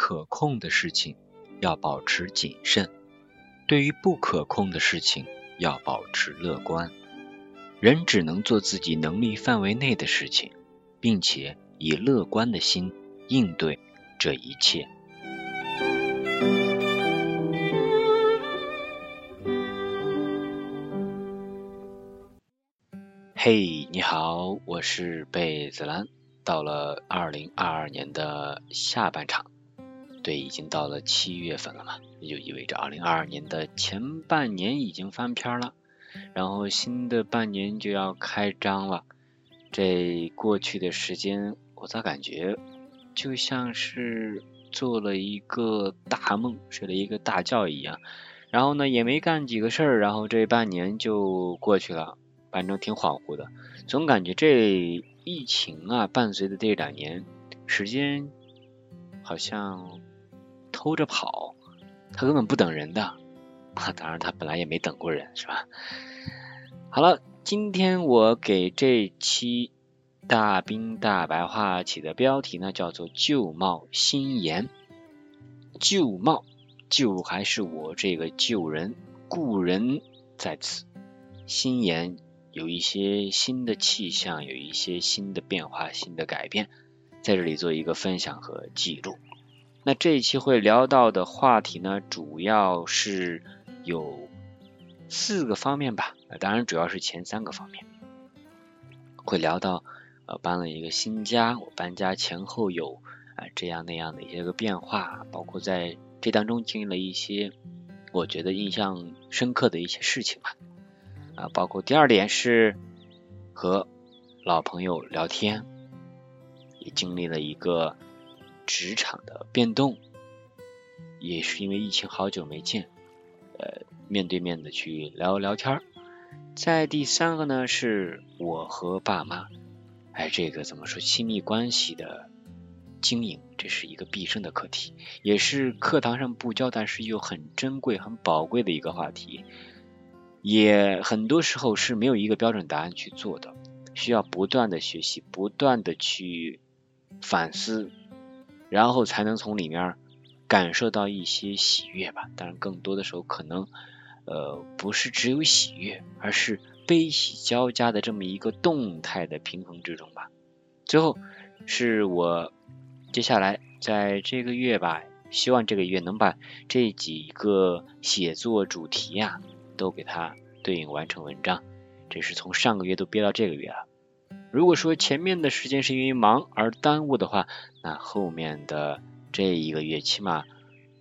可控的事情要保持谨慎，对于不可控的事情要保持乐观。人只能做自己能力范围内的事情，并且以乐观的心应对这一切。嘿，你好，我是贝子兰。到了二零二二年的下半场，对，已经到了七月份了嘛，也就意味着二零二二年的前半年已经翻篇了，然后新的半年就要开张了。这过去的时间，我咋感觉就像是做了一个大梦，睡了一个大觉一样，然后呢也没干几个事儿，然后这半年就过去了。反正挺恍惚的，总感觉这疫情啊，伴随的这两年，时间好像偷着跑，他根本不等人的。啊，当然他本来也没等过人，是吧？好了，今天我给这期大兵大白话起的标题呢，叫做旧貌新颜。旧貌，旧还是我这个旧人，故人在此。新颜。有一些新的气象，有一些新的变化，新的改变，在这里做一个分享和记录。那这一期会聊到的话题呢，主要是有四个方面吧，当然主要是前三个方面。会聊到呃搬了一个新家，我搬家前后有啊这样那样的一些个变化，包括在这当中经历了一些我觉得印象深刻的一些事情吧。啊，包括第二点是和老朋友聊天，也经历了一个职场的变动，也是因为疫情好久没见，呃，面对面的去聊聊天。在第三个呢，是我和爸妈，哎，这个怎么说亲密关系的经营，这是一个毕生的课题，也是课堂上不教，但是又很珍贵、很宝贵的一个话题。也很多时候是没有一个标准答案去做的，需要不断的学习，不断的去反思，然后才能从里面感受到一些喜悦吧。当然，更多的时候可能呃不是只有喜悦，而是悲喜交加的这么一个动态的平衡之中吧。最后是我接下来在这个月吧，希望这个月能把这几个写作主题呀。都给它对应完成文章，这是从上个月都憋到这个月了。如果说前面的时间是因为忙而耽误的话，那后面的这一个月起码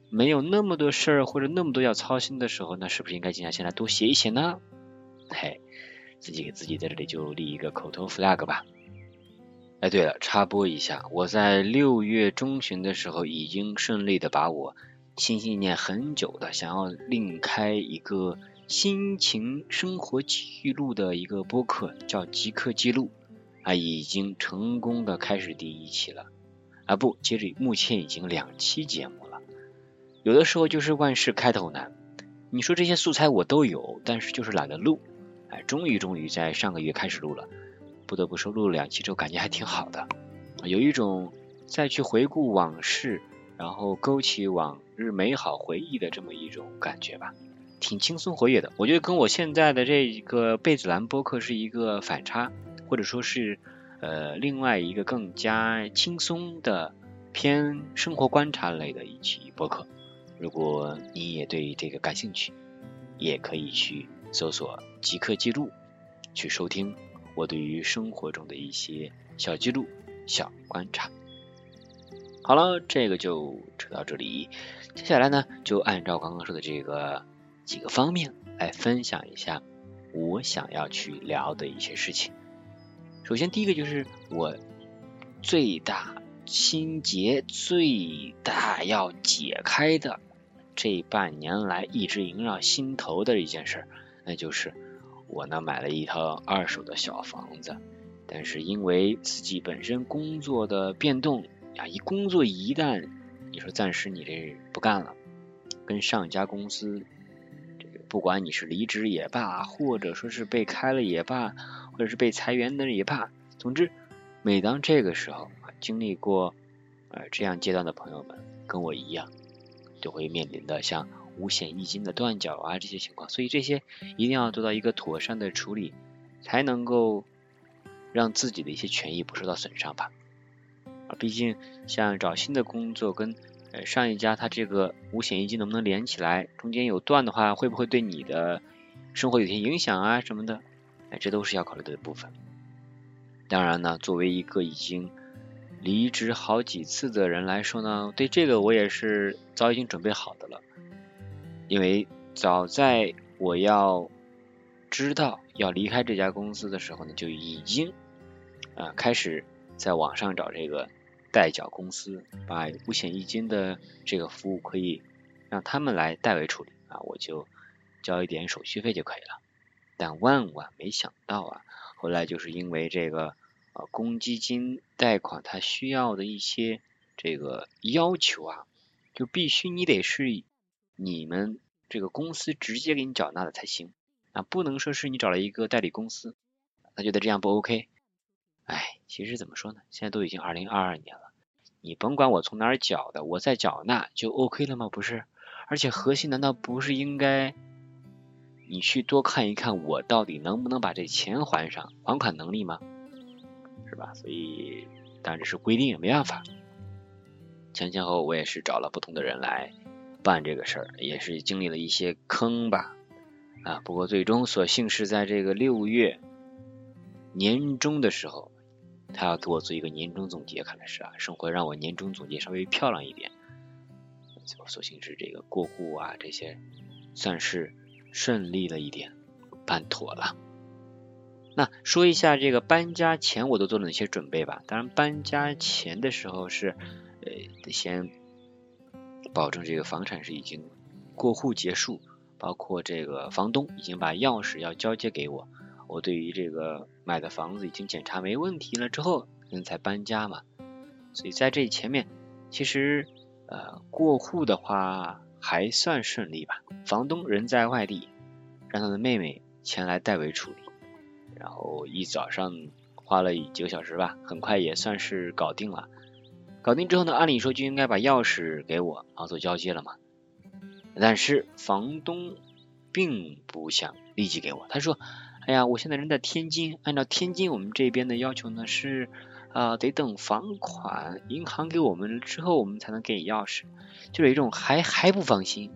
没有那么多事儿或者那么多要操心的时候，那是不是应该静下心来多写一写呢？嘿，自己给自己在这里就立一个口头 flag 吧。哎，对了，插播一下，我在六月中旬的时候已经顺利的把我心心念很久的想要另开一个。心情生活记录的一个播客叫极客记录啊，已经成功的开始第一期了啊，不，接着目前已经两期节目了。有的时候就是万事开头难，你说这些素材我都有，但是就是懒得录。哎，终于终于在上个月开始录了，不得不说录了两期之后感觉还挺好的，有一种再去回顾往事，然后勾起往日美好回忆的这么一种感觉吧。挺轻松活跃的，我觉得跟我现在的这个贝子兰播客是一个反差，或者说是呃另外一个更加轻松的偏生活观察类的一期播客。如果你也对这个感兴趣，也可以去搜索极客记录，去收听我对于生活中的一些小记录、小观察。好了，这个就扯到这里，接下来呢就按照刚刚说的这个。几个方面来分享一下我想要去聊的一些事情。首先，第一个就是我最大心结、最大要解开的这半年来一直萦绕心头的一件事，那就是我呢买了一套二手的小房子，但是因为自己本身工作的变动啊，一工作一旦你说暂时你这不干了，跟上家公司。不管你是离职也罢，或者说是被开了也罢，或者是被裁员的也罢，总之，每当这个时候啊，经历过呃这样阶段的朋友们，跟我一样，就会面临的像五险一金的断缴啊这些情况，所以这些一定要做到一个妥善的处理，才能够让自己的一些权益不受到损伤吧。啊，毕竟像找新的工作跟呃上一家他这个五险一金能不能连起来，中间有断的话，会不会对你的生活有些影响啊什么的？哎，这都是要考虑的部分。当然呢，作为一个已经离职好几次的人来说呢，对这个我也是早已经准备好的了。因为早在我要知道要离开这家公司的时候呢，就已经啊开始在网上找这个代缴公司，把五险一金的这个服务可以让他们来代为处理啊，我就交一点手续费就可以了。但万万没想到啊！后来就是因为这个呃公积金贷款，它需要的一些这个要求啊，就必须你得是你们这个公司直接给你缴纳的才行啊，不能说是你找了一个代理公司，他觉得这样不 OK。哎，其实怎么说呢？现在都已经二零二二年了，你甭管我从哪儿缴的，我在缴纳就 OK 了吗？不是，而且核心难道不是应该？你去多看一看，我到底能不能把这钱还上，还款能力吗？是吧？所以当然这是规定，没办法。前前后后我也是找了不同的人来办这个事儿，也是经历了一些坑吧。啊，不过最终所幸是在这个六月年终的时候，他要给我做一个年终总结，看来是啊，生活让我年终总结稍微漂亮一点。最后所幸是这个过户啊，这些算是。顺利了一点，办妥了。那说一下这个搬家前我都做了哪些准备吧。当然，搬家前的时候是呃得先保证这个房产是已经过户结束，包括这个房东已经把钥匙要交接给我。我对于这个买的房子已经检查没问题了之后，人才搬家嘛。所以在这前面，其实呃过户的话。还算顺利吧，房东人在外地，让他的妹妹前来代为处理，然后一早上花了几个小时吧，很快也算是搞定了。搞定之后呢，按理说就应该把钥匙给我，然后做交接了嘛。但是房东并不想立即给我，他说：“哎呀，我现在人在天津，按照天津我们这边的要求呢是。”啊，得等房款银行给我们之后，我们才能给你钥匙，就是一种还还不放心。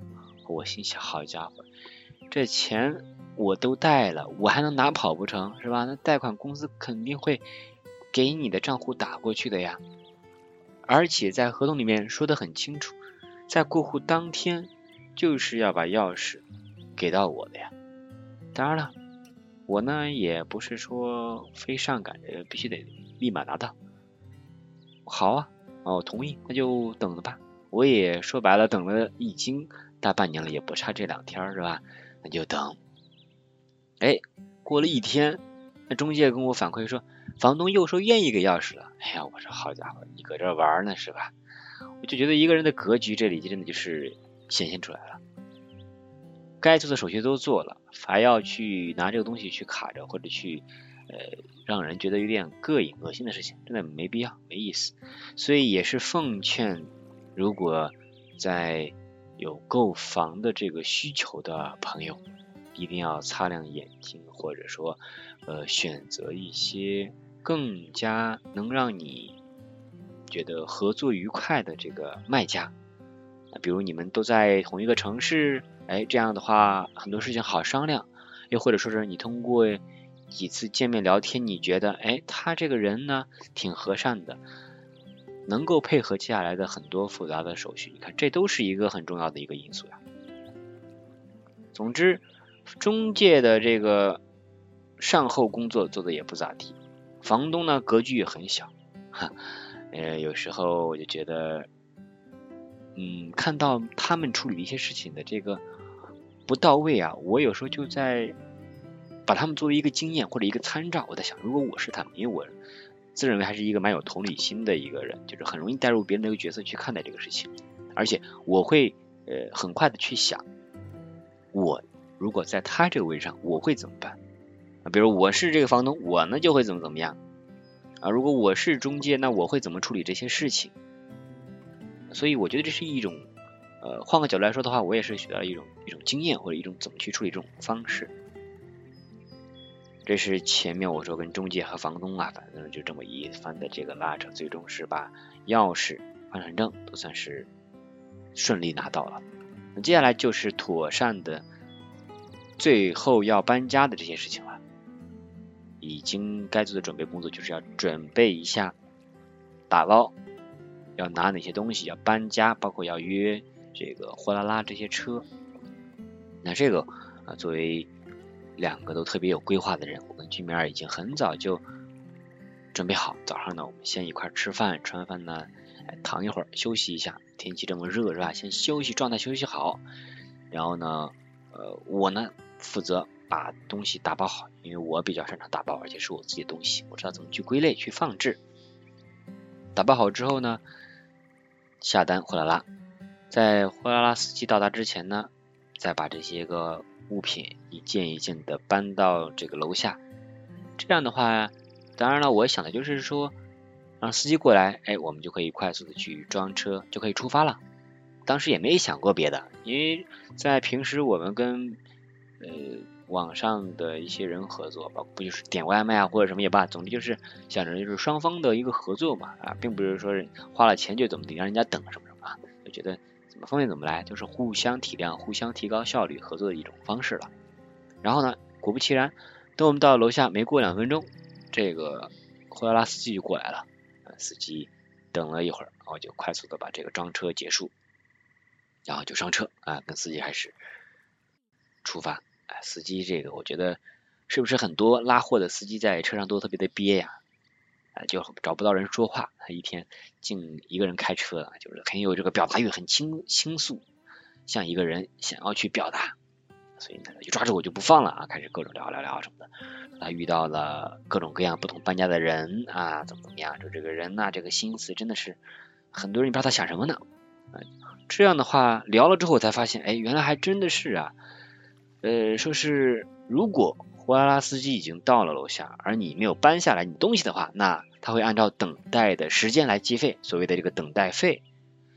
我心想，好家伙，这钱我都贷了，我还能拿跑不成？是吧？那贷款公司肯定会给你的账户打过去的呀。而且在合同里面说的很清楚，在过户当天就是要把钥匙给到我的呀。当然了，我呢也不是说非上赶着必须得。立马拿到，好啊，哦，同意，那就等着吧。我也说白了，等了已经大半年了，也不差这两天是吧？那就等。哎，过了一天，那中介跟我反馈说，房东又说愿意给钥匙了。哎呀，我说好家伙，你搁这玩呢是吧？我就觉得一个人的格局，这里真的就是显现出来了。该做的手续都做了，还要去拿这个东西去卡着或者去。呃，让人觉得有点膈应、恶心的事情，真的没必要、没意思。所以也是奉劝，如果在有购房的这个需求的朋友，一定要擦亮眼睛，或者说呃选择一些更加能让你觉得合作愉快的这个卖家。比如你们都在同一个城市，哎，这样的话很多事情好商量。又或者说是你通过。几次见面聊天，你觉得，哎，他这个人呢，挺和善的，能够配合接下来的很多复杂的手续。你看，这都是一个很重要的一个因素呀。总之，中介的这个善后工作做的也不咋地，房东呢格局也很小，哈，呃，有时候我就觉得，嗯，看到他们处理一些事情的这个不到位啊，我有时候就在。把他们作为一个经验或者一个参照，我在想，如果我是他们，因为我自认为还是一个蛮有同理心的一个人，就是很容易带入别人的一个角色去看待这个事情，而且我会呃很快的去想，我如果在他这个位置上，我会怎么办？啊，比如我是这个房东，我呢就会怎么怎么样啊？如果我是中介，那我会怎么处理这些事情？所以我觉得这是一种，呃，换个角度来说的话，我也是学到了一种一种经验或者一种怎么去处理这种方式。这是前面我说跟中介和房东啊，反正就这么一番的这个拉扯，最终是把钥匙、房产证都算是顺利拿到了。那接下来就是妥善的，最后要搬家的这些事情了。已经该做的准备工作就是要准备一下打包，要拿哪些东西，要搬家，包括要约这个货拉拉这些车。那这个啊，作为两个都特别有规划的人，我跟君明儿已经很早就准备好。早上呢，我们先一块吃饭，吃完饭呢，哎躺一会儿休息一下。天气这么热是吧？先休息，状态休息好。然后呢，呃，我呢负责把东西打包好，因为我比较擅长打包，而且是我自己的东西，我知道怎么去归类、去放置。打包好之后呢，下单货拉拉，在货拉拉司机到达之前呢，再把这些个物品一件一件的搬到这个楼下。这样的话，当然了，我想的就是说。让司机过来，哎，我们就可以快速的去装车，就可以出发了。当时也没想过别的，因为在平时我们跟呃网上的一些人合作，包括不就是点外卖啊或者什么也罢，总之就是想着就是双方的一个合作嘛啊，并不是说花了钱就怎么地让人家等什么什么啊，就觉得怎么方便怎么来，就是互相体谅、互相提高效率合作的一种方式了。然后呢，果不其然，等我们到楼下没过两分钟，这个货拉拉司机就过来了。司机等了一会儿，然后就快速的把这个装车结束，然后就上车啊，跟司机开始出发。司机这个我觉得是不是很多拉货的司机在车上都特别的憋呀？啊，就找不到人说话，他一天净一个人开车，就是很有这个表达欲，很倾倾诉，像一个人想要去表达。所以呢，就抓住我就不放了啊，开始各种聊聊聊什么的。他遇到了各种各样不同搬家的人啊，怎么怎么样？就这个人呐，这个心思真的是很多人不知道他想什么呢。这样的话聊了之后，才发现，哎，原来还真的是啊。呃，说是如果货拉拉司机已经到了楼下，而你没有搬下来你东西的话，那他会按照等待的时间来计费，所谓的这个等待费。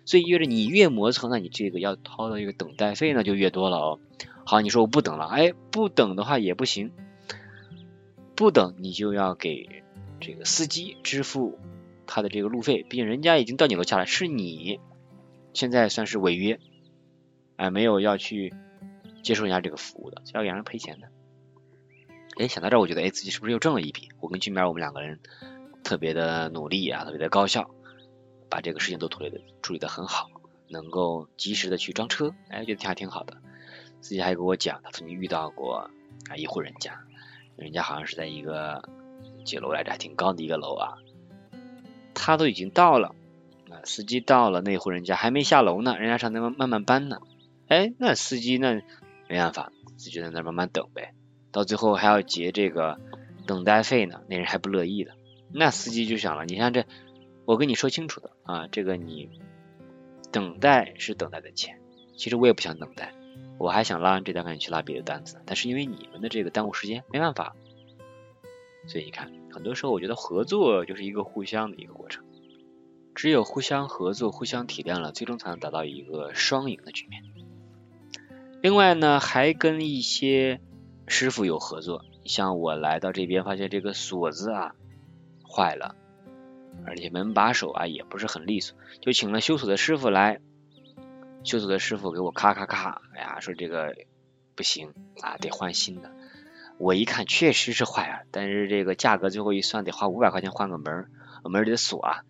所以意味着你越磨蹭，那你这个要掏的这个等待费呢就越多了哦。好，你说我不等了，哎，不等的话也不行，不等你就要给这个司机支付他的这个路费，毕竟人家已经到你楼下了，是你现在算是违约，哎，没有要去接受人家这个服务的，要给人赔钱的。哎，想到这儿，我觉得，哎，自己是不是又挣了一笔？我跟俊明我们两个人特别的努力啊，特别的高效，把这个事情都处理的处理的很好，能够及时的去装车，哎，觉得还挺好的。司机还给我讲，他曾经遇到过啊一户人家，人家好像是在一个几楼来着，还挺高的一个楼啊。他都已经到了，啊，司机到了那户人家还没下楼呢，人家上那慢慢搬呢。哎，那司机那没办法，司机在那慢慢等呗。到最后还要结这个等待费呢，那人还不乐意的。那司机就想了，你看这，我跟你说清楚的啊，这个你等待是等待的钱，其实我也不想等待。我还想拉完这单赶紧去拉别的单子，但是因为你们的这个耽误时间，没办法。所以你看，很多时候我觉得合作就是一个互相的一个过程，只有互相合作、互相体谅了，最终才能达到一个双赢的局面。另外呢，还跟一些师傅有合作，像我来到这边发现这个锁子啊坏了，而且门把手啊也不是很利索，就请了修锁的师傅来。修锁的师傅给我咔咔咔，哎呀，说这个不行啊，得换新的。我一看确实是坏了，但是这个价格最后一算，得花五百块钱换个门门里的锁啊。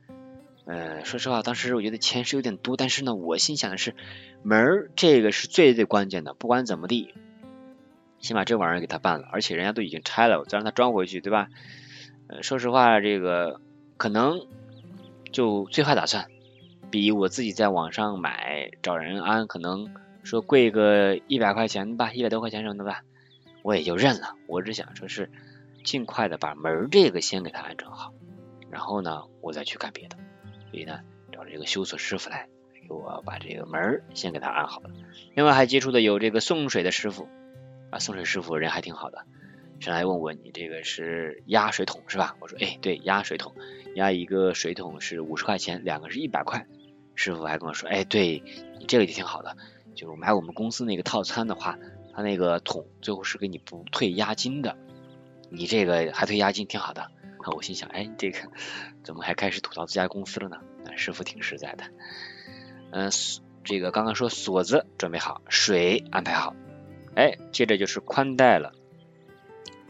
嗯，说实话，当时我觉得钱是有点多，但是呢，我心想的是门儿这个是最最关键的，不管怎么地，先把这玩意儿给他办了，而且人家都已经拆了，我再让他装回去，对吧？说实话，这个可能就最坏打算。比我自己在网上买找人安，可能说贵个一百块钱吧，一百多块钱什么的吧，我也就认了。我只想说是尽快的把门儿这个先给他安整好，然后呢，我再去干别的。所以呢，找了这个修锁师傅来给我把这个门先给他安好了。另外还接触的有这个送水的师傅啊，送水师傅人还挺好的，上来问我你这个是压水桶是吧？我说哎对，压水桶，压一个水桶是五十块钱，两个是一百块。师傅还跟我说，哎，对你这个也挺好的，就是买我们公司那个套餐的话，他那个桶最后是给你不退押金的，你这个还退押金挺好的。我心想，哎，这个怎么还开始吐槽自家公司了呢？师傅挺实在的。嗯，这个刚刚说锁子准备好，水安排好，哎，接着就是宽带了，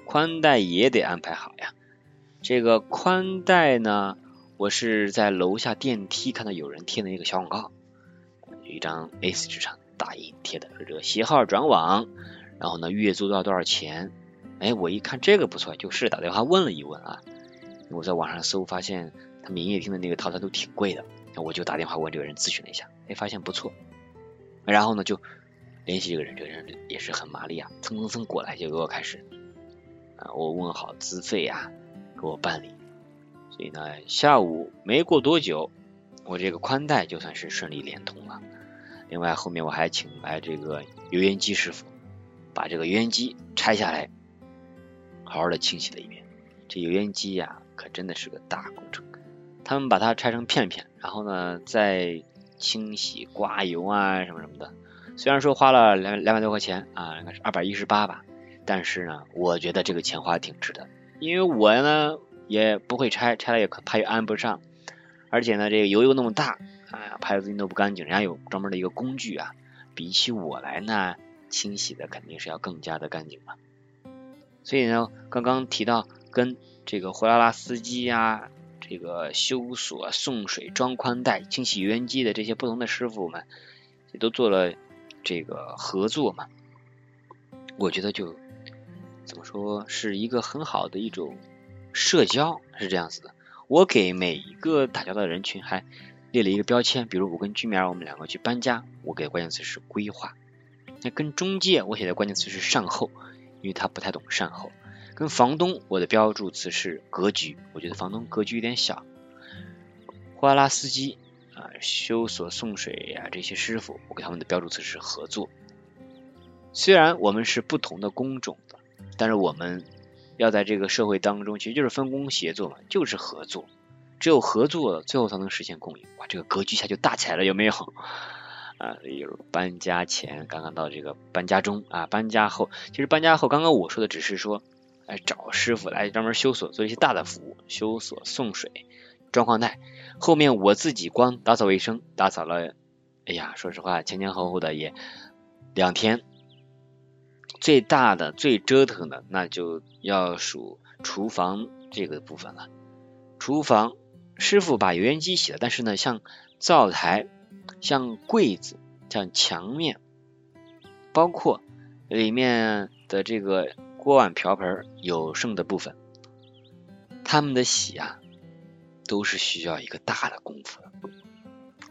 宽带也得安排好呀。这个宽带呢，我是在楼下电梯看到有人贴的一个小广告，有一张 A4 纸上打印贴的，说这个携号转网，然后呢月租多少多少钱？哎，我一看这个不错，就是打电话问了一问啊。我在网上搜，发现他们营业厅的那个套餐都挺贵的，我就打电话问这个人咨询了一下，哎，发现不错，然后呢就联系这个人，这个人也是很麻利啊，蹭蹭蹭过来就给我开始啊，我问好资费啊，给我办理，所以呢下午没过多久，我这个宽带就算是顺利连通了。另外后面我还请来这个油烟机师傅，把这个油烟机拆下来，好好的清洗了一遍。这油烟机呀。可真的是个大工程，他们把它拆成片片，然后呢再清洗、刮油啊什么什么的。虽然说花了两两百多块钱啊，应该是二百一十八吧，但是呢，我觉得这个钱花的挺值的，因为我呢也不会拆，拆了也可怕又安不上，而且呢这个油又那么大，哎呀，拍自己都不干净，人家有专门的一个工具啊，比起我来呢，清洗的肯定是要更加的干净嘛。所以呢，刚刚提到跟这个货拉拉司机呀，这个修锁、送水、装宽带、清洗油烟机的这些不同的师傅们，也都做了这个合作嘛。我觉得就怎么说，是一个很好的一种社交，是这样子的。我给每一个打交道的人群还列了一个标签，比如我跟居民我们两个去搬家，我给的关键词是规划。那跟中介我写的关键词是善后，因为他不太懂善后。跟房东，我的标注词是格局，我觉得房东格局有点小。货拉司机啊，修锁送水呀这些师傅，我给他们的标注词是合作。虽然我们是不同的工种的，但是我们要在这个社会当中，其实就是分工协作嘛，就是合作。只有合作，最后才能实现共赢。哇，这个格局一下就大起来了，有没有？啊，有搬家前，刚刚到这个搬家中啊，搬家后，其实搬家后，刚刚我说的只是说。来找师傅来专门修锁，做一些大的服务，修锁、送水、装矿带。后面我自己光打扫卫生，打扫了，哎呀，说实话前前后后的也两天。最大的、最折腾的，那就要数厨房这个部分了。厨房师傅把油烟机洗了，但是呢，像灶台、像柜子、像墙面，包括里面的这个。锅碗瓢盆有剩的部分，他们的洗啊，都是需要一个大的功夫的，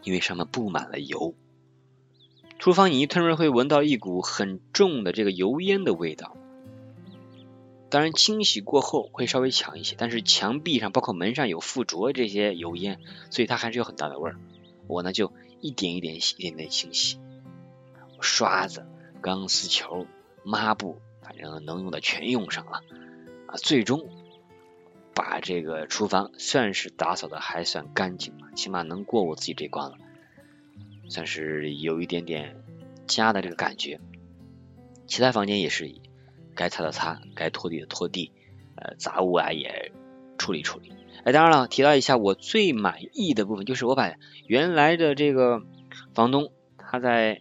因为上面布满了油。厨房你一推门会闻到一股很重的这个油烟的味道。当然清洗过后会稍微强一些，但是墙壁上包括门上有附着这些油烟，所以它还是有很大的味儿。我呢就一点一点洗，一点点清洗，刷子、钢丝球、抹布。反正能用的全用上了啊，最终把这个厨房算是打扫的还算干净了，起码能过我自己这关了，算是有一点点家的这个感觉。其他房间也是该擦的擦，该拖地的拖地，呃，杂物啊也处理处理。哎，当然了，提到一下我最满意的部分，就是我把原来的这个房东他在。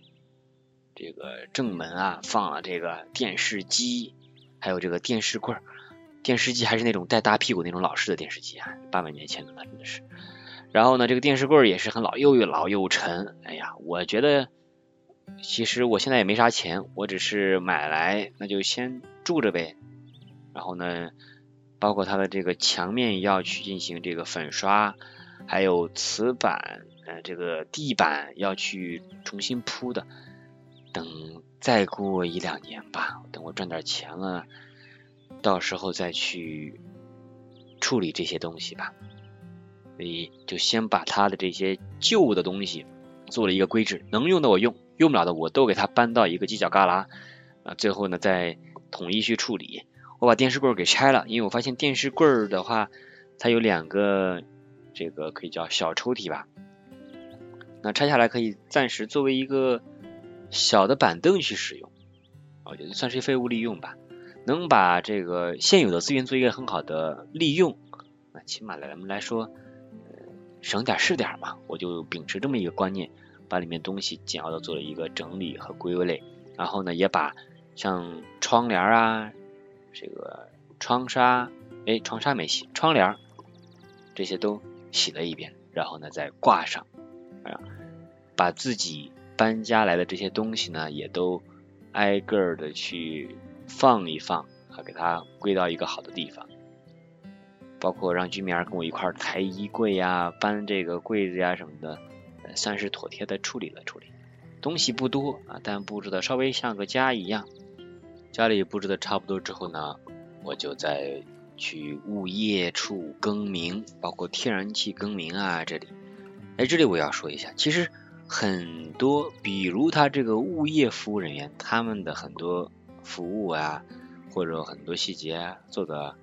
这个正门啊，放了这个电视机，还有这个电视柜儿。电视机还是那种带大屁股那种老式的电视机啊，八百年前的了，真的是。然后呢，这个电视柜儿也是很老，又又老又沉。哎呀，我觉得其实我现在也没啥钱，我只是买来那就先住着呗。然后呢，包括它的这个墙面要去进行这个粉刷，还有瓷板，呃，这个地板要去重新铺的。等再过一两年吧，等我赚点钱了，到时候再去处理这些东西吧。所以就先把他的这些旧的东西做了一个规制，能用的我用，用不了的我都给他搬到一个犄角旮旯啊。最后呢，再统一去处理。我把电视柜给拆了，因为我发现电视柜的话，它有两个这个可以叫小抽屉吧。那拆下来可以暂时作为一个小的板凳去使用，我觉得算是废物利用吧。能把这个现有的资源做一个很好的利用，那起码来咱们来说，呃省点是点嘛。我就秉持这么一个观念，把里面东西简要的做了一个整理和归类，然后呢，也把像窗帘啊、这个窗纱，哎，窗纱没洗，窗帘这些都洗了一遍，然后呢再挂上，啊，把自己搬家来的这些东西呢，也都挨个的去。放一放，啊，给它归到一个好的地方，包括让居民儿跟我一块儿抬衣柜呀、搬这个柜子呀什么的，算是妥帖的处理了处理。东西不多啊，但布置的稍微像个家一样。家里布置的差不多之后呢，我就再去物业处更名，包括天然气更名啊。这里，哎，这里我要说一下，其实很多，比如他这个物业服务人员，他们的很多。服务啊，或者很多细节做的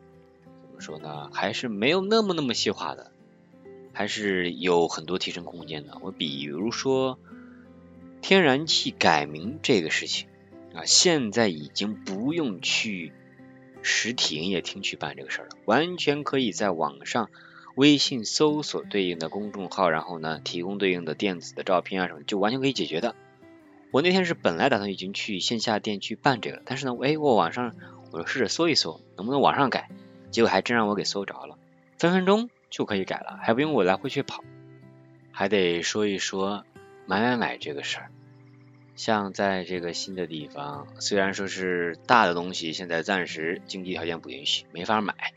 怎么说呢？还是没有那么那么细化的，还是有很多提升空间的。我比如说天然气改名这个事情啊，现在已经不用去实体营业厅去办这个事儿了，完全可以在网上微信搜索对应的公众号，然后呢提供对应的电子的照片啊什么，就完全可以解决的。我那天是本来打算已经去线下店去办这个，但是呢，哎，我网上我试着搜一搜，能不能网上改，结果还真让我给搜着了，分分钟就可以改了，还不用我来回去跑。还得说一说买买买这个事儿，像在这个新的地方，虽然说是大的东西，现在暂时经济条件不允许，没法买，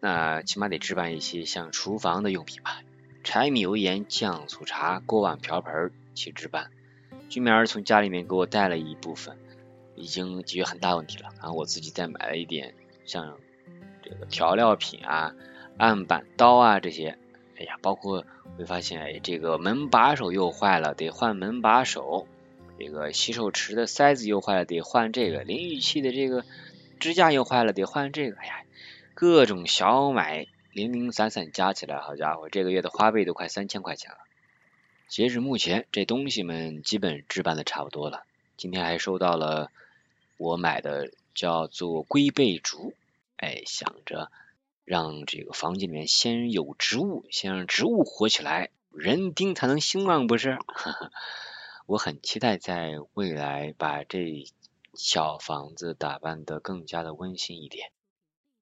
那起码得置办一些像厨房的用品吧，柴米油盐酱醋茶锅碗瓢盆去置办。居民儿从家里面给我带了一部分，已经解决很大问题了。然后我自己再买了一点，像这个调料品啊、案板刀啊这些。哎呀，包括会发现，哎，这个门把手又坏了，得换门把手；这个洗手池的塞子又坏了，得换这个；淋浴器的这个支架又坏了，得换这个。哎呀，各种小买零零散散加起来，好家伙，这个月的花呗都快三千块钱了。截止目前，这东西们基本置办的差不多了。今天还收到了我买的叫做龟背竹，哎，想着让这个房间里面先有植物，先让植物活起来，人丁才能兴旺，不是？我很期待在未来把这小房子打扮的更加的温馨一点，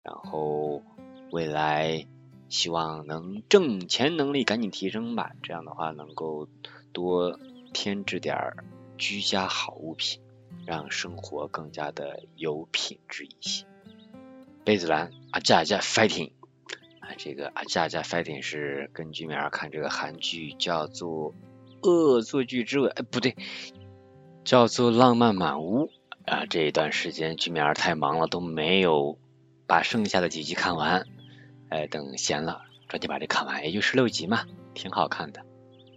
然后未来。希望能挣钱能力赶紧提升吧，这样的话能够多添置点居家好物品，让生活更加的有品质一些。贝子兰啊，加加 fighting 啊，这个啊加加 fighting 是根据名儿看这个韩剧叫做《恶作剧之吻》，哎不对，叫做《浪漫满屋》啊。这一段时间剧名儿太忙了，都没有把剩下的几集看完。哎，等闲了，抓紧把这看完，也就十六集嘛，挺好看的，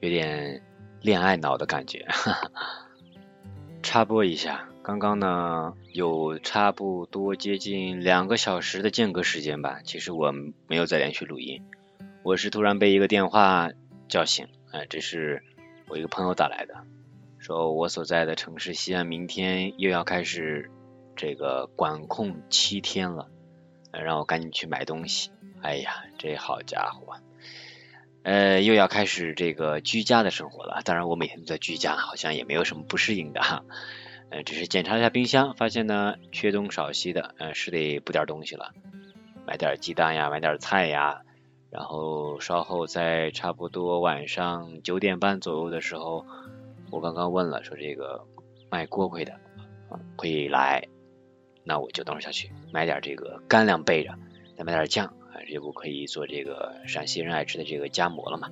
有点恋爱脑的感觉。哈哈。插播一下，刚刚呢有差不多接近两个小时的间隔时间吧，其实我没有再连续录音，我是突然被一个电话叫醒，哎，这是我一个朋友打来的，说我所在的城市西安明天又要开始这个管控七天了，让我赶紧去买东西。哎呀，这好家伙，呃，又要开始这个居家的生活了。当然，我每天都在居家，好像也没有什么不适应的哈。呃，只是检查一下冰箱，发现呢缺东少西的，呃，是得补点东西了，买点鸡蛋呀，买点菜呀。然后稍后在差不多晚上九点半左右的时候，我刚刚问了，说这个卖锅盔的会来，那我就等会儿下去买点这个干粮备着，再买点酱。这不可以做这个陕西人爱吃的这个夹馍了吗？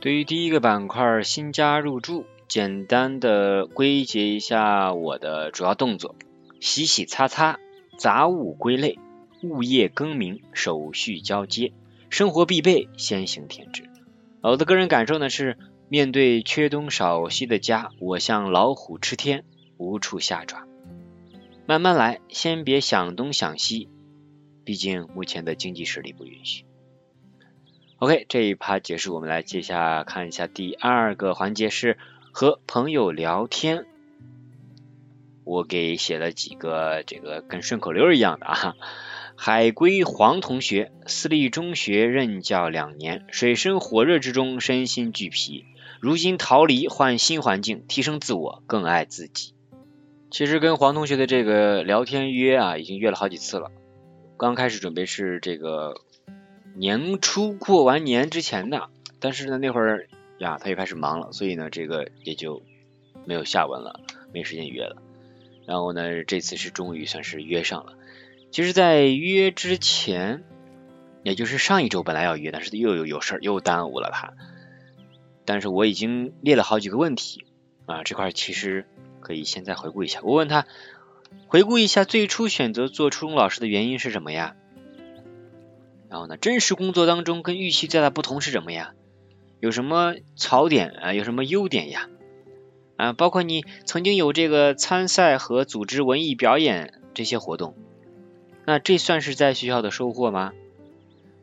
对于第一个板块新家入住，简单的归结一下我的主要动作：洗洗擦擦、杂物归类、物业更名、手续交接、生活必备先行添置。我的个人感受呢是，面对缺东少西的家，我像老虎吃天，无处下爪。慢慢来，先别想东想西。毕竟目前的经济实力不允许。OK，这一趴结束，我们来接下看一下第二个环节是和朋友聊天。我给写了几个这个跟顺口溜一样的啊。海归黄同学，私立中学任教两年，水深火热之中身心俱疲，如今逃离换新环境，提升自我，更爱自己。其实跟黄同学的这个聊天约啊，已经约了好几次了。刚开始准备是这个。年初过完年之前的，但是呢那会儿呀他又开始忙了，所以呢这个也就没有下文了，没时间约了。然后呢这次是终于算是约上了。其实，在约之前，也就是上一周本来要约，但是又有有事儿又耽误了他。但是我已经列了好几个问题啊，这块其实可以现在回顾一下。我问他，回顾一下最初选择做初中老师的原因是什么呀？然后呢，真实工作当中跟预期最大的不同是什么呀？有什么槽点啊？有什么优点呀？啊，包括你曾经有这个参赛和组织文艺表演这些活动，那这算是在学校的收获吗？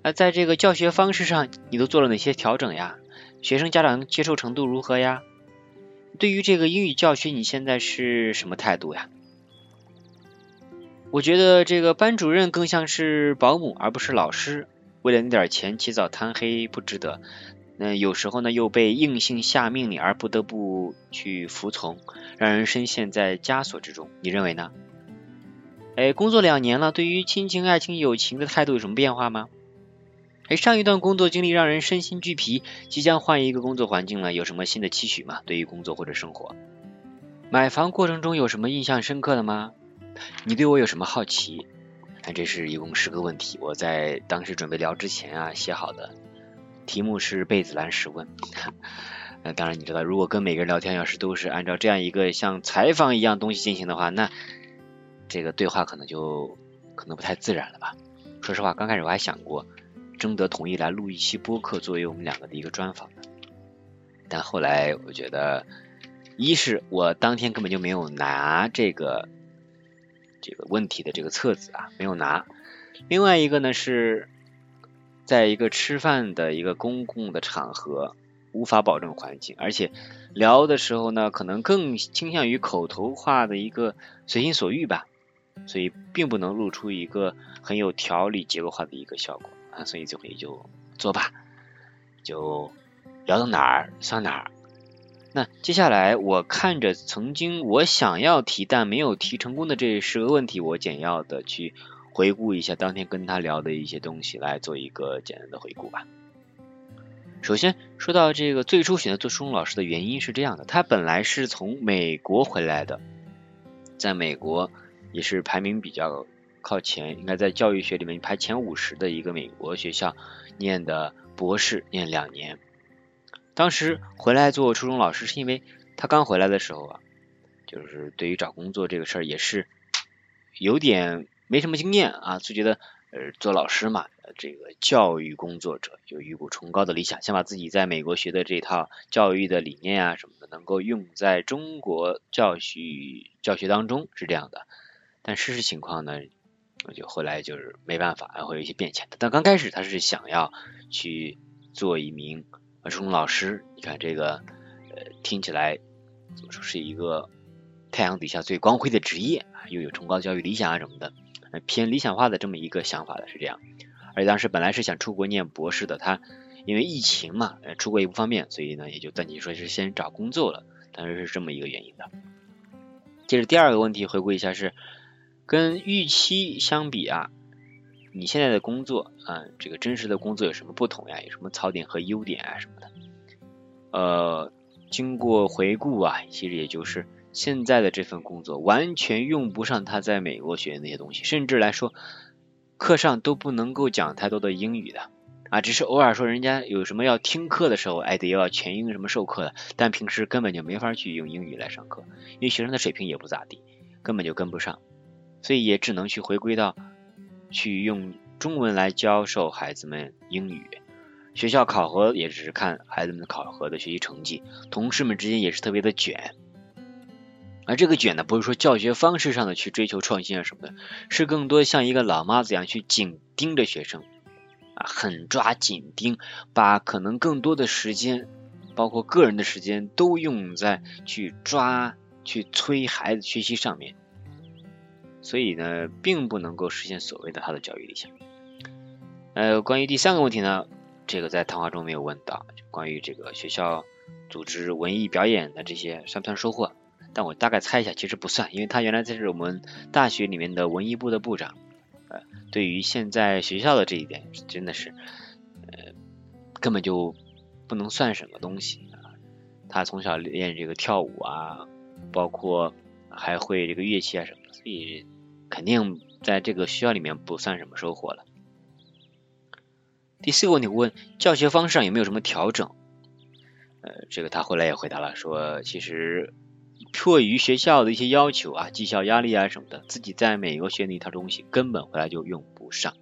那在这个教学方式上，你都做了哪些调整呀？学生家长接受程度如何呀？对于这个英语教学，你现在是什么态度呀？我觉得这个班主任更像是保姆，而不是老师。为了那点钱起早贪黑不值得。那有时候呢又被硬性下命令而不得不去服从，让人深陷在枷锁之中。你认为呢？哎，工作两年了，对于亲情、爱情、友情的态度有什么变化吗？哎，上一段工作经历让人身心俱疲，即将换一个工作环境了，有什么新的期许吗？对于工作或者生活？买房过程中有什么印象深刻的吗？你对我有什么好奇？看，这是一共十个问题，我在当时准备聊之前啊写好的，题目是贝子兰十问。那当然你知道，如果跟每个人聊天要是都是按照这样一个像采访一样东西进行的话，那这个对话可能就可能不太自然了吧。说实话，刚开始我还想过征得同意来录一期播客作为我们两个的一个专访的，但后来我觉得，一是我当天根本就没有拿这个。这个问题的这个册子啊没有拿，另外一个呢是在一个吃饭的一个公共的场合，无法保证环境，而且聊的时候呢可能更倾向于口头化的一个随心所欲吧，所以并不能录出一个很有条理结构化的一个效果啊，所以这回就做吧，就聊到哪儿算哪儿。那接下来我看着曾经我想要提但没有提成功的这十个问题，我简要的去回顾一下当天跟他聊的一些东西，来做一个简单的回顾吧。首先说到这个最初选择做初中老师的原因是这样的，他本来是从美国回来的，在美国也是排名比较靠前，应该在教育学里面排前五十的一个美国学校念的博士，念两年。当时回来做初中老师，是因为他刚回来的时候啊，就是对于找工作这个事儿也是有点没什么经验啊，就觉得呃做老师嘛，这个教育工作者有一股崇高的理想，想把自己在美国学的这套教育的理念啊什么的，能够用在中国教学教学当中是这样的。但事实情况呢，我就后来就是没办法，会有一些变迁的。但刚开始他是想要去做一名。初中老师，你看这个，呃，听起来怎么说是一个太阳底下最光辉的职业啊，又有崇高教育理想啊什么的，偏理想化的这么一个想法的是这样。而且当时本来是想出国念博士的，他因为疫情嘛，出国也不方便，所以呢也就暂且说是先找工作了，当时是这么一个原因的。接着第二个问题回顾一下是跟预期相比啊。你现在的工作啊，这个真实的工作有什么不同呀？有什么槽点和优点啊什么的？呃，经过回顾啊，其实也就是现在的这份工作完全用不上他在美国学的那些东西，甚至来说课上都不能够讲太多的英语的啊，只是偶尔说人家有什么要听课的时候，哎得要全英什么授课的，但平时根本就没法去用英语来上课，因为学生的水平也不咋地，根本就跟不上，所以也只能去回归到。去用中文来教授孩子们英语，学校考核也只是看孩子们考核的学习成绩，同事们之间也是特别的卷。而这个卷呢，不是说教学方式上的去追求创新啊什么的，是更多像一个老妈子一样去紧盯着学生，啊，狠抓紧盯，把可能更多的时间，包括个人的时间，都用在去抓、去催孩子学习上面，所以呢，并不能够实现所谓的他的教育理想。呃，关于第三个问题呢，这个在谈话中没有问到，就关于这个学校组织文艺表演的这些算不算收获？但我大概猜一下，其实不算，因为他原来在是我们大学里面的文艺部的部长。呃，对于现在学校的这一点，真的是，呃，根本就不能算什么东西啊。他从小练这个跳舞啊，包括还会这个乐器啊什么的，所以肯定在这个学校里面不算什么收获了。第四个问题，问教学方式上有没有什么调整？呃，这个他后来也回答了，说其实。迫于学校的一些要求啊，绩效压力啊什么的，自己在美国学那一套东西根本回来就用不上。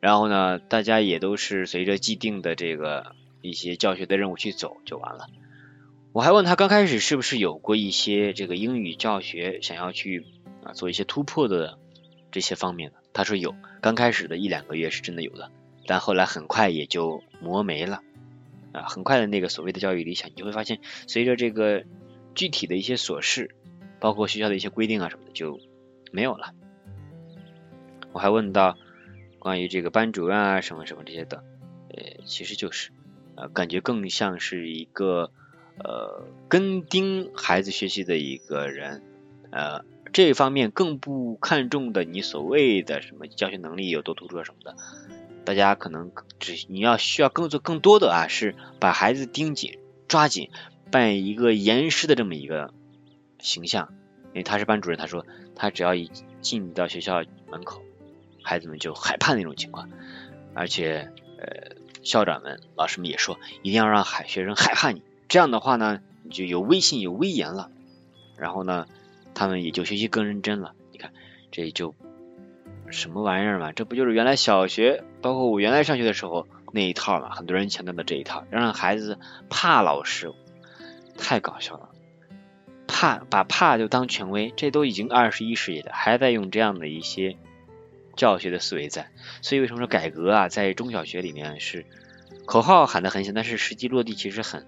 然后呢，大家也都是随着既定的这个一些教学的任务去走就完了。我还问他刚开始是不是有过一些这个英语教学想要去啊做一些突破的这些方面的，他说有，刚开始的一两个月是真的有的，但后来很快也就磨没了啊。很快的那个所谓的教育理想，你就会发现随着这个。具体的一些琐事，包括学校的一些规定啊什么的就没有了。我还问到关于这个班主任啊什么什么这些的，呃，其实就是呃，感觉更像是一个呃跟盯孩子学习的一个人，呃，这方面更不看重的你所谓的什么教学能力有多突出啊什么的，大家可能只你要需要更做更多的啊，是把孩子盯紧抓紧。扮演一个严师的这么一个形象，因为他是班主任，他说他只要一进到学校门口，孩子们就害怕那种情况，而且呃校长们、老师们也说，一定要让海学生害怕你，这样的话呢，你就有威信、有威严了，然后呢，他们也就学习更认真了。你看，这就什么玩意儿嘛？这不就是原来小学，包括我原来上学的时候那一套嘛？很多人强调的这一套，让孩子怕老师。太搞笑了，怕把怕就当权威，这都已经二十一世纪了，还在用这样的一些教学的思维在。所以为什么说改革啊，在中小学里面是口号喊得很响，但是实际落地其实很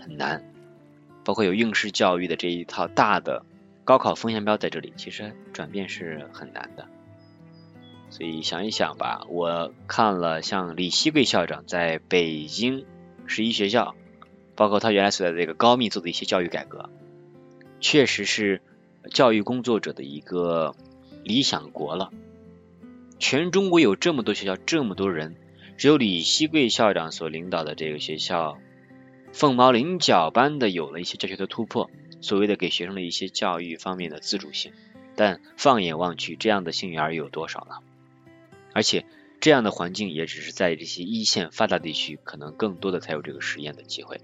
很难。包括有应试教育的这一套大的高考风向标在这里，其实转变是很难的。所以想一想吧，我看了像李希贵校长在北京十一学校。包括他原来所在的这个高密做的一些教育改革，确实是教育工作者的一个理想国了。全中国有这么多学校，这么多人，只有李希贵校长所领导的这个学校，凤毛麟角般的有了一些教学的突破，所谓的给学生的一些教育方面的自主性。但放眼望去，这样的幸运儿有多少呢？而且这样的环境也只是在这些一线发达地区，可能更多的才有这个实验的机会。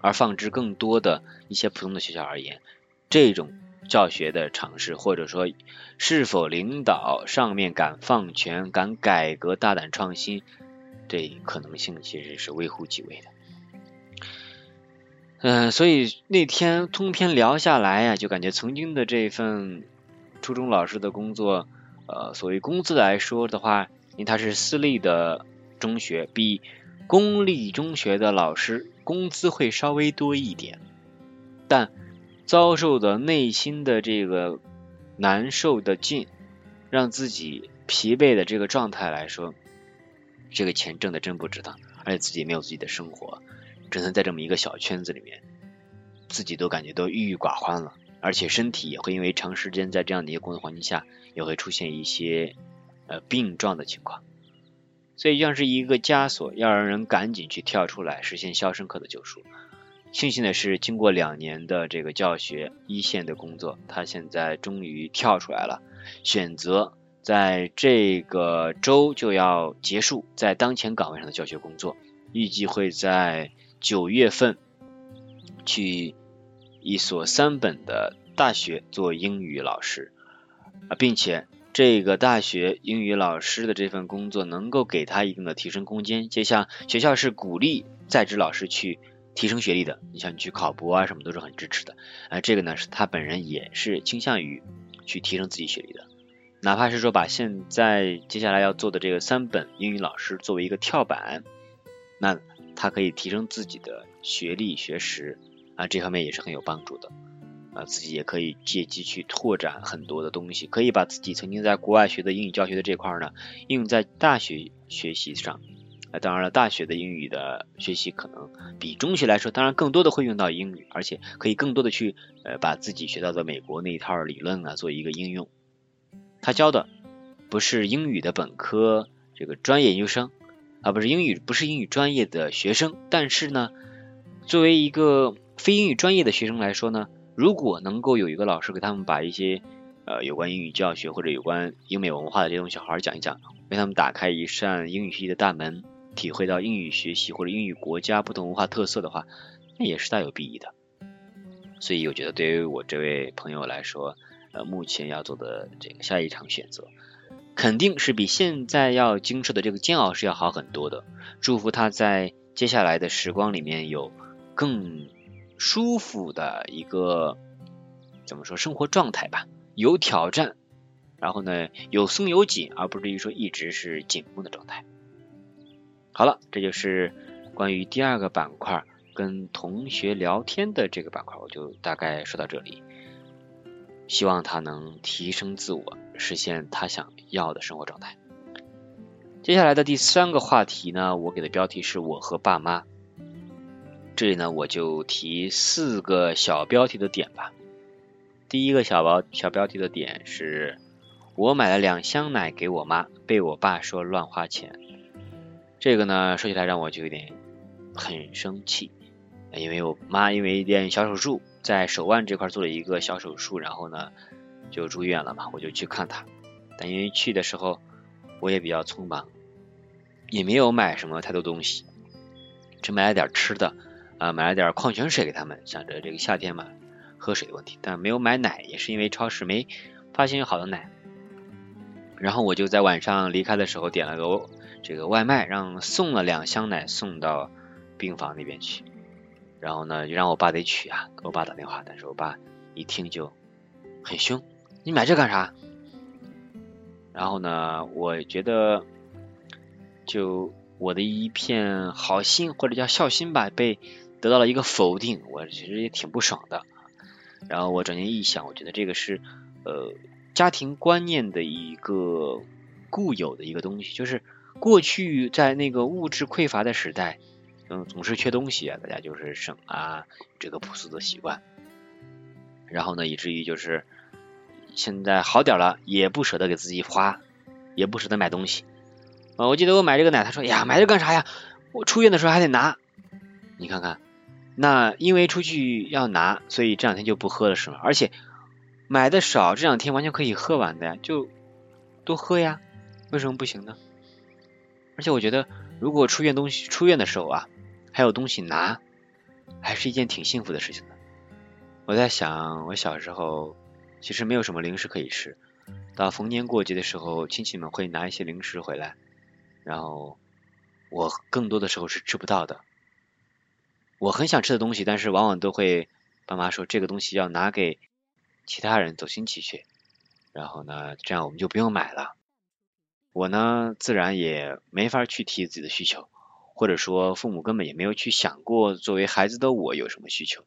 而放之更多的一些普通的学校而言，这种教学的尝试，或者说是否领导上面敢放权、敢改革、大胆创新，这可能性其实是微乎其微的。嗯，所以那天通篇聊下来呀，就感觉曾经的这份初中老师的工作，呃，所谓工资来说的话，因为他是私立的中学，比公立中学的老师。工资会稍微多一点，但遭受的内心的这个难受的劲，让自己疲惫的这个状态来说，这个钱挣的真不值当，而且自己没有自己的生活，只能在这么一个小圈子里面，自己都感觉都郁郁寡欢了，而且身体也会因为长时间在这样的一个工作环境下，也会出现一些呃病状的情况。所以像是一个枷锁，要让人赶紧去跳出来，实现肖申克的救赎。庆幸的是，经过两年的这个教学一线的工作，他现在终于跳出来了，选择在这个周就要结束在当前岗位上的教学工作，预计会在九月份去一所三本的大学做英语老师啊，并且。这个大学英语老师的这份工作能够给他一定的提升空间，就像学校是鼓励在职老师去提升学历的，你像你去考博啊什么都是很支持的。啊，这个呢是他本人也是倾向于去提升自己学历的。哪怕是说把现在接下来要做的这个三本英语老师作为一个跳板，那他可以提升自己的学历学识啊，这方面也是很有帮助的啊，自己也可以借机去拓展很多的东西，可以把自己曾经在国外学的英语教学的这块呢，应用在大学学习上。啊，当然了，大学的英语的学习可能比中学来说，当然更多的会用到英语，而且可以更多的去呃把自己学到的美国那一套理论啊做一个应用。他教的不是英语的本科这个专业研究生，而不是英语不是英语专业的学生，但是呢，作为一个非英语专业的学生来说呢，如果能够有一个老师给他们把一些呃有关英语教学或者有关英美文化的这些东西好好讲一讲，为他们打开一扇英语学习的大门。体会到英语学习或者英语国家不同文化特色的话，那也是大有裨益的。所以我觉得对于我这位朋友来说，呃，目前要做的这个下一场选择，肯定是比现在要经受的这个煎熬是要好很多的。祝福他在接下来的时光里面有更舒服的一个怎么说生活状态吧，有挑战，然后呢有松有紧，而不至于说一直是紧绷的状态。好了，这就是关于第二个板块跟同学聊天的这个板块，我就大概说到这里。希望他能提升自我，实现他想要的生活状态。接下来的第三个话题呢，我给的标题是我和爸妈。这里呢，我就提四个小标题的点吧。第一个小标小标题的点是我买了两箱奶给我妈，被我爸说乱花钱。这个呢，说起来让我就有点很生气，因为我妈因为一点小手术，在手腕这块做了一个小手术，然后呢就住院了嘛，我就去看他。但因为去的时候我也比较匆忙，也没有买什么太多东西，只买了点吃的啊，买了点矿泉水给他们，想着这个夏天嘛喝水的问题，但没有买奶，也是因为超市没发现有好的奶。然后我就在晚上离开的时候点了个。这个外卖让送了两箱奶送到病房那边去，然后呢就让我爸得取啊，给我爸打电话，但是我爸一听就很凶，你买这干啥？然后呢，我觉得就我的一片好心或者叫孝心吧，被得到了一个否定，我其实也挺不爽的。然后我转念一想，我觉得这个是呃家庭观念的一个固有的一个东西，就是。过去在那个物质匮乏的时代，嗯，总是缺东西啊，大家就是省啊，这个朴素的习惯。然后呢，以至于就是现在好点了，也不舍得给自己花，也不舍得买东西。啊，我记得我买这个奶，他说呀，买这干啥呀？我出院的时候还得拿。你看看，那因为出去要拿，所以这两天就不喝了是吗？而且买的少，这两天完全可以喝完的呀，就多喝呀，为什么不行呢？而且我觉得，如果出院东西出院的时候啊，还有东西拿，还是一件挺幸福的事情的。我在想，我小时候其实没有什么零食可以吃，到逢年过节的时候，亲戚们会拿一些零食回来，然后我更多的时候是吃不到的。我很想吃的东西，但是往往都会爸妈说这个东西要拿给其他人走亲戚去，然后呢，这样我们就不用买了。我呢，自然也没法去提自己的需求，或者说父母根本也没有去想过作为孩子的我有什么需求。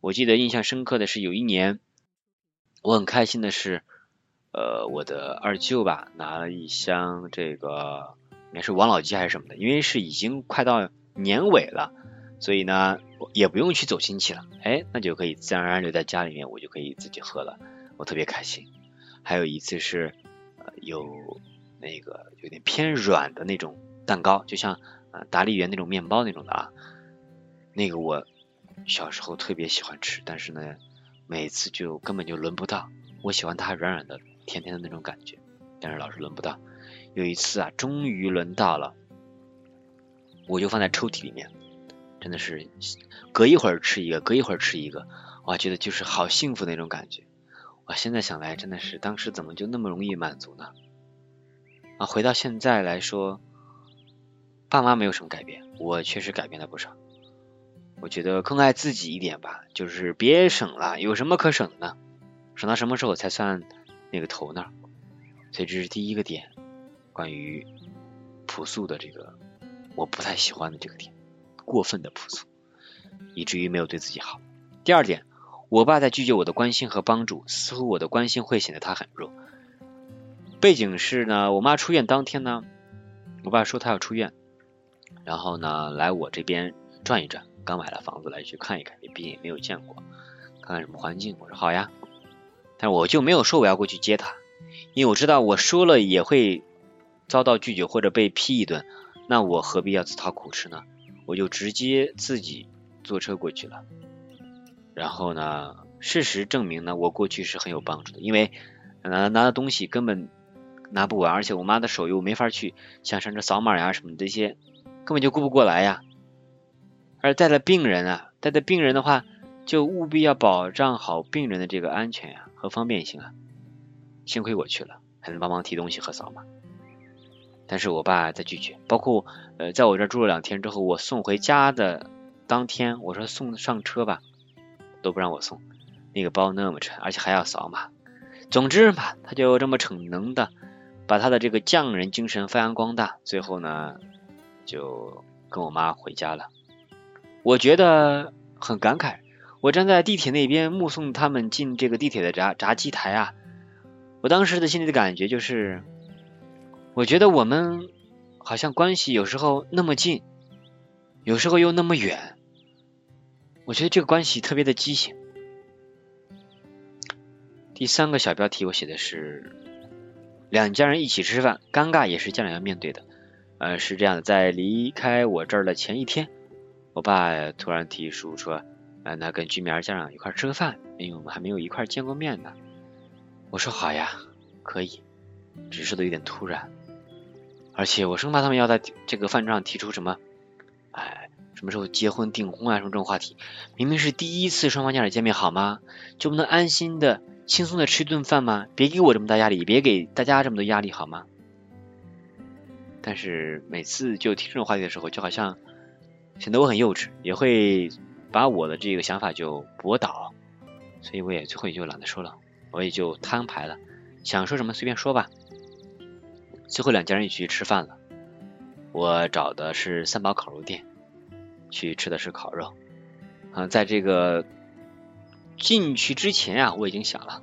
我记得印象深刻的是有一年，我很开心的是，呃，我的二舅吧拿了一箱这个应该是王老吉还是什么的，因为是已经快到年尾了，所以呢也不用去走亲戚了，哎，那就可以自然而然留在家里面，我就可以自己喝了，我特别开心。还有一次是。有那个有点偏软的那种蛋糕，就像呃达利园那种面包那种的啊。那个我小时候特别喜欢吃，但是呢，每次就根本就轮不到。我喜欢它软软的、甜甜的那种感觉，但是老是轮不到。有一次啊，终于轮到了，我就放在抽屉里面，真的是隔一会儿吃一个，隔一会儿吃一个，哇，觉得就是好幸福那种感觉。我现在想来，真的是当时怎么就那么容易满足呢？啊，回到现在来说，爸妈没有什么改变，我确实改变了不少。我觉得更爱自己一点吧，就是别省了，有什么可省的？省到什么时候才算那个头呢？所以这是第一个点，关于朴素的这个我不太喜欢的这个点，过分的朴素，以至于没有对自己好。第二点，我爸在拒绝我的关心和帮助，似乎我的关心会显得他很弱。背景是呢，我妈出院当天呢，我爸说他要出院，然后呢来我这边转一转，刚买了房子来去看一看，也毕竟也没有见过，看看什么环境。我说好呀，但是我就没有说我要过去接他。因为我知道我说了也会遭到拒绝或者被批一顿，那我何必要自讨苦吃呢？我就直接自己坐车过去了。然后呢，事实证明呢，我过去是很有帮助的，因为拿拿的东西根本拿不完，而且我妈的手又没法去，像上这扫码呀什么这些，根本就顾不过来呀。而带了病人啊，带的病人的话，就务必要保障好病人的这个安全呀和方便性啊。幸亏我去了，还能帮忙提东西和扫码。但是我爸在拒绝，包括呃，在我这住了两天之后，我送回家的当天，我说送上车吧，都不让我送。那个包那么沉，而且还要扫码。总之嘛，他就这么逞能的，把他的这个匠人精神发扬光大。最后呢，就跟我妈回家了。我觉得很感慨，我站在地铁那边目送他们进这个地铁的闸闸机台啊。我当时的心里的感觉就是，我觉得我们好像关系有时候那么近，有时候又那么远。我觉得这个关系特别的畸形。第三个小标题我写的是两家人一起吃饭，尴尬也是家长要面对的。呃，是这样的，在离开我这儿的前一天，我爸突然提出说，呃，那跟居民家长一块吃个饭，因为我们还没有一块见过面呢。我说好呀，可以，只是的有点突然，而且我生怕他们要在这个饭桌上提出什么，哎，什么时候结婚订婚啊什么这种话题。明明是第一次双方家长见面，好吗？就不能安心的、轻松的吃一顿饭吗？别给我这么大压力，别给大家这么多压力，好吗？但是每次就提这种话题的时候，就好像显得我很幼稚，也会把我的这个想法就驳倒，所以我也最后也就懒得说了。我也就摊牌了，想说什么随便说吧。最后两家人一起去吃饭了，我找的是三宝烤肉店，去吃的是烤肉。嗯，在这个进去之前啊，我已经想了，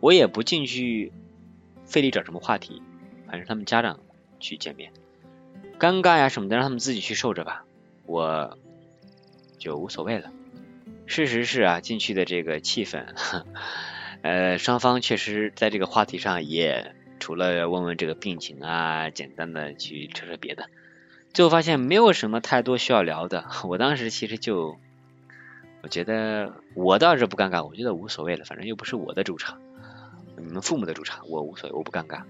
我也不进去费力找什么话题，反正他们家长去见面，尴尬呀什么的，让他们自己去受着吧，我就无所谓了。事实是啊，进去的这个气氛。呃，双方确实在这个话题上也除了问问这个病情啊，简单的去扯扯别的，最后发现没有什么太多需要聊的。我当时其实就，我觉得我倒是不尴尬，我觉得无所谓了，反正又不是我的主场，你们父母的主场，我无所谓，我不尴尬。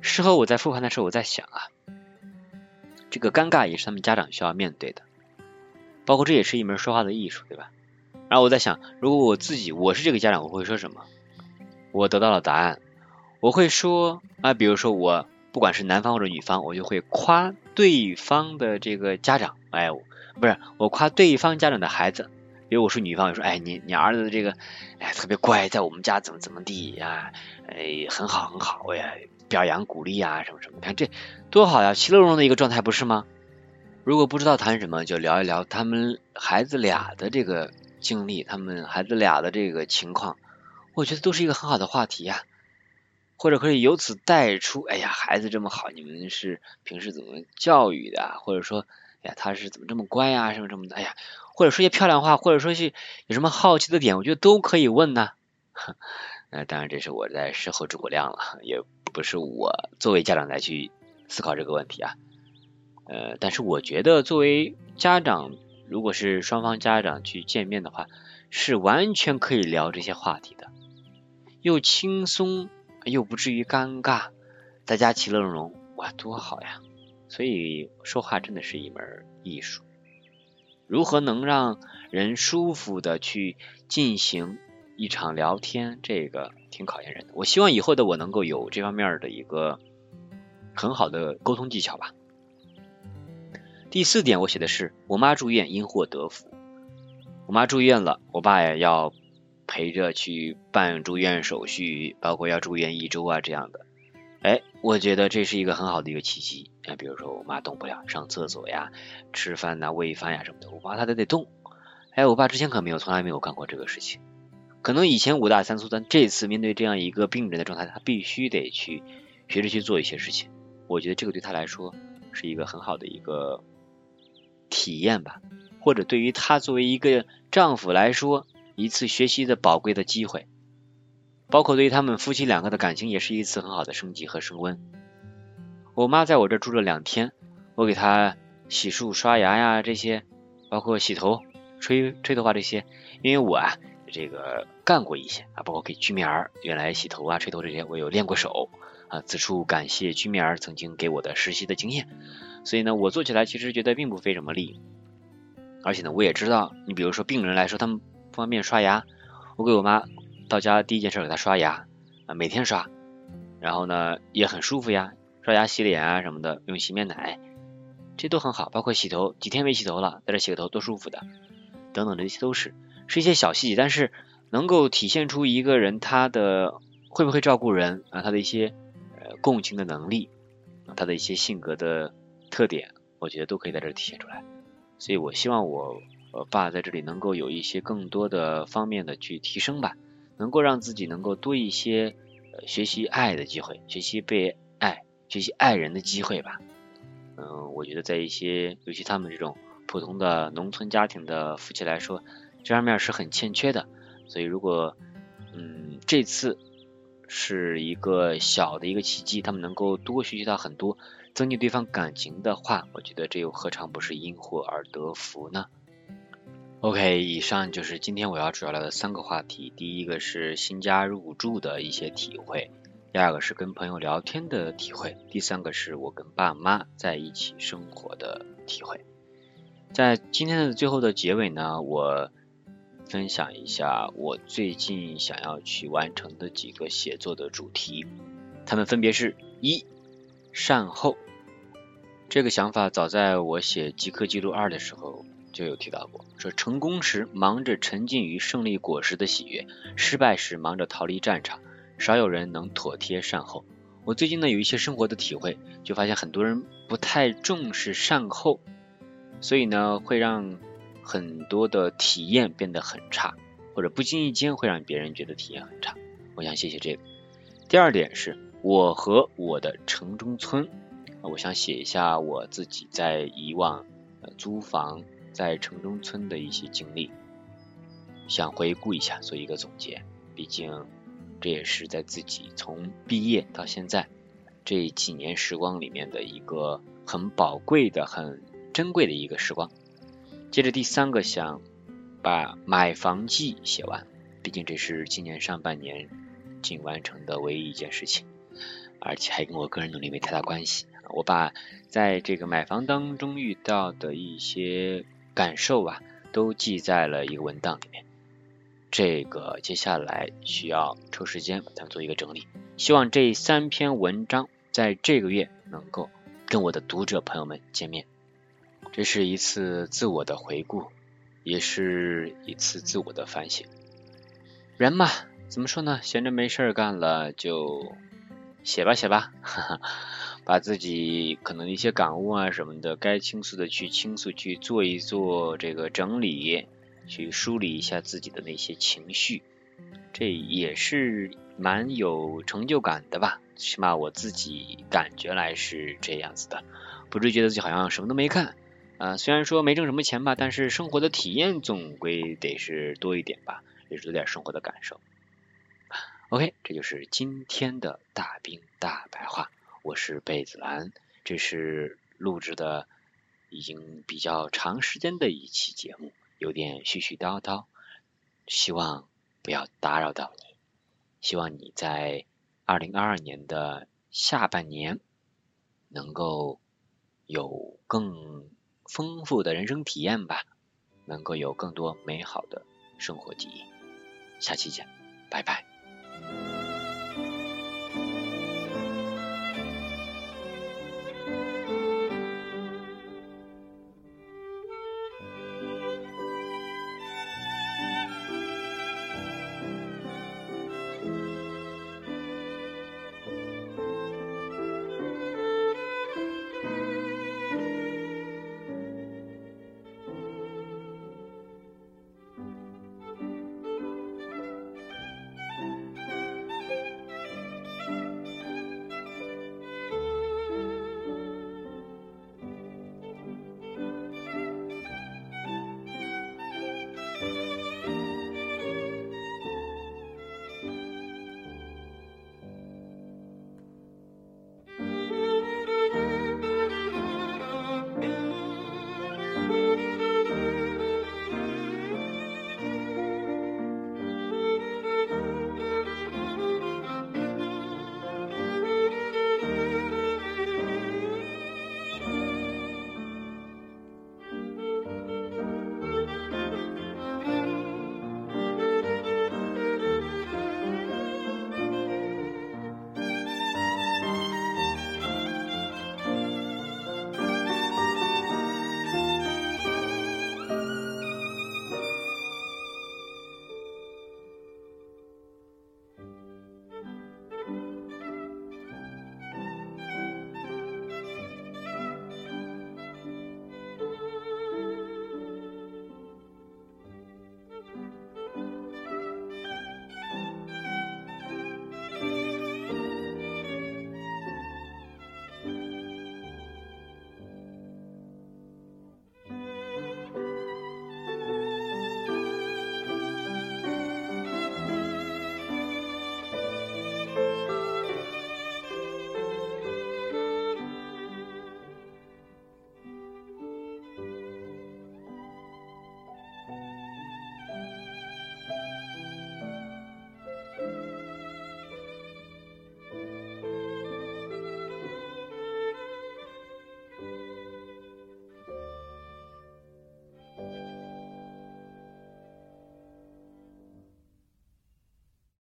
事后我在复盘的时候，我在想啊，这个尴尬也是他们家长需要面对的，包括这也是一门说话的艺术，对吧？然后我在想，如果我自己我是这个家长，我会说什么？我得到了答案，我会说啊，比如说我不管是男方或者女方，我就会夸对方的这个家长，哎，不是我夸对方家长的孩子，比如我是女方，我说哎，你你儿子这个哎特别乖，在我们家怎么怎么地呀，哎很好很好，我也表扬鼓励啊什么什么，你看这多好呀，其乐融融的一个状态不是吗？如果不知道谈什么，就聊一聊他们孩子俩的这个。经历他们孩子俩的这个情况，我觉得都是一个很好的话题呀。或者可以由此带出，哎呀，孩子这么好，你们是平时怎么教育的？或者说，哎呀，他是怎么这么乖呀？什么什么的，哎呀，或者说些漂亮话，或者说是有什么好奇的点，我觉得都可以问呢。那 当然，这是我在事后诸葛亮了，也不是我作为家长来去思考这个问题啊。呃，但是我觉得作为家长。如果是双方家长去见面的话，是完全可以聊这些话题的，又轻松又不至于尴尬，大家其乐融融，哇，多好呀！所以说话真的是一门艺术，如何能让人舒服的去进行一场聊天，这个挺考验人的。我希望以后的我能够有这方面的一个很好的沟通技巧吧。第四点，我写的是我妈住院因祸得福。我妈住院了，我爸也要陪着去办住院手续，包括要住院一周啊这样的。哎，我觉得这是一个很好的一个契机。啊，比如说我妈动不了，上厕所呀、吃饭呐、喂饭呀什么的，我妈她都得动。哎，我爸之前可没有，从来没有干过这个事情。可能以前五大三粗，但这次面对这样一个病人的状态，他必须得去学着去做一些事情。我觉得这个对他来说是一个很好的一个体验吧，或者对于他作为一个丈夫来说，一次学习的宝贵的机会。包括对于他们夫妻两个的感情，也是一次很好的升级和升温。我妈在我这住了两天，我给她洗漱、刷牙呀这些，包括洗头、吹吹头发这些，因为我啊这个干过一些啊，包括给居民儿原来洗头啊、吹头这些，我有练过手啊。此处感谢居民儿曾经给我的实习的经验，所以呢，我做起来其实觉得并不费什么力，而且呢，我也知道，你比如说病人来说，他们不方便刷牙，我给我妈。到家第一件事给她刷牙啊，每天刷，然后呢也很舒服呀，刷牙洗脸啊什么的，用洗面奶，这都很好。包括洗头，几天没洗头了，在这洗个头多舒服的，等等这些都是是一些小细节，但是能够体现出一个人他的会不会照顾人啊，他的一些呃共情的能力啊，他的一些性格的特点，我觉得都可以在这体现出来。所以我希望我呃爸在这里能够有一些更多的方面的去提升吧。能够让自己能够多一些呃学习爱的机会，学习被爱，学习爱人的机会吧。嗯，我觉得在一些尤其他们这种普通的农村家庭的夫妻来说，这方面是很欠缺的。所以如果嗯这次是一个小的一个契机，他们能够多学习到很多，增进对方感情的话，我觉得这又何尝不是因祸而得福呢？OK，以上就是今天我要主要聊的三个话题。第一个是新家入住的一些体会，第二个是跟朋友聊天的体会，第三个是我跟爸妈在一起生活的体会。在今天的最后的结尾呢，我分享一下我最近想要去完成的几个写作的主题，它们分别是：一、善后。这个想法早在我写《极客记录二》的时候。就有提到过，说成功时忙着沉浸于胜利果实的喜悦，失败时忙着逃离战场，少有人能妥帖善后。我最近呢有一些生活的体会，就发现很多人不太重视善后，所以呢会让很多的体验变得很差，或者不经意间会让别人觉得体验很差。我想谢谢这个。第二点是我和我的城中村，我想写一下我自己在以往租房。在城中村的一些经历，想回顾一下，做一个总结。毕竟这也是在自己从毕业到现在这几年时光里面的一个很宝贵的、很珍贵的一个时光。接着第三个，想把买房记写完，毕竟这是今年上半年仅完成的唯一一件事情，而且还跟我个人努力没太大关系。我把在这个买房当中遇到的一些。感受啊，都记在了一个文档里面。这个接下来需要抽时间把它做一个整理。希望这三篇文章在这个月能够跟我的读者朋友们见面。这是一次自我的回顾，也是一次自我的反省。人嘛，怎么说呢？闲着没事干了就写吧写吧，哈哈。把自己可能一些感悟啊什么的，该倾诉的去倾诉，去做一做这个整理，去梳理一下自己的那些情绪，这也是蛮有成就感的吧？起码我自己感觉来是这样子的，不是觉得自己好像什么都没干啊。虽然说没挣什么钱吧，但是生活的体验总归得是多一点吧，也是多点生活的感受。OK，这就是今天的大兵大白话。我是贝子兰，这是录制的已经比较长时间的一期节目，有点絮絮叨叨，希望不要打扰到你，希望你在二零二二年的下半年能够有更丰富的人生体验吧，能够有更多美好的生活记忆，下期见，拜拜。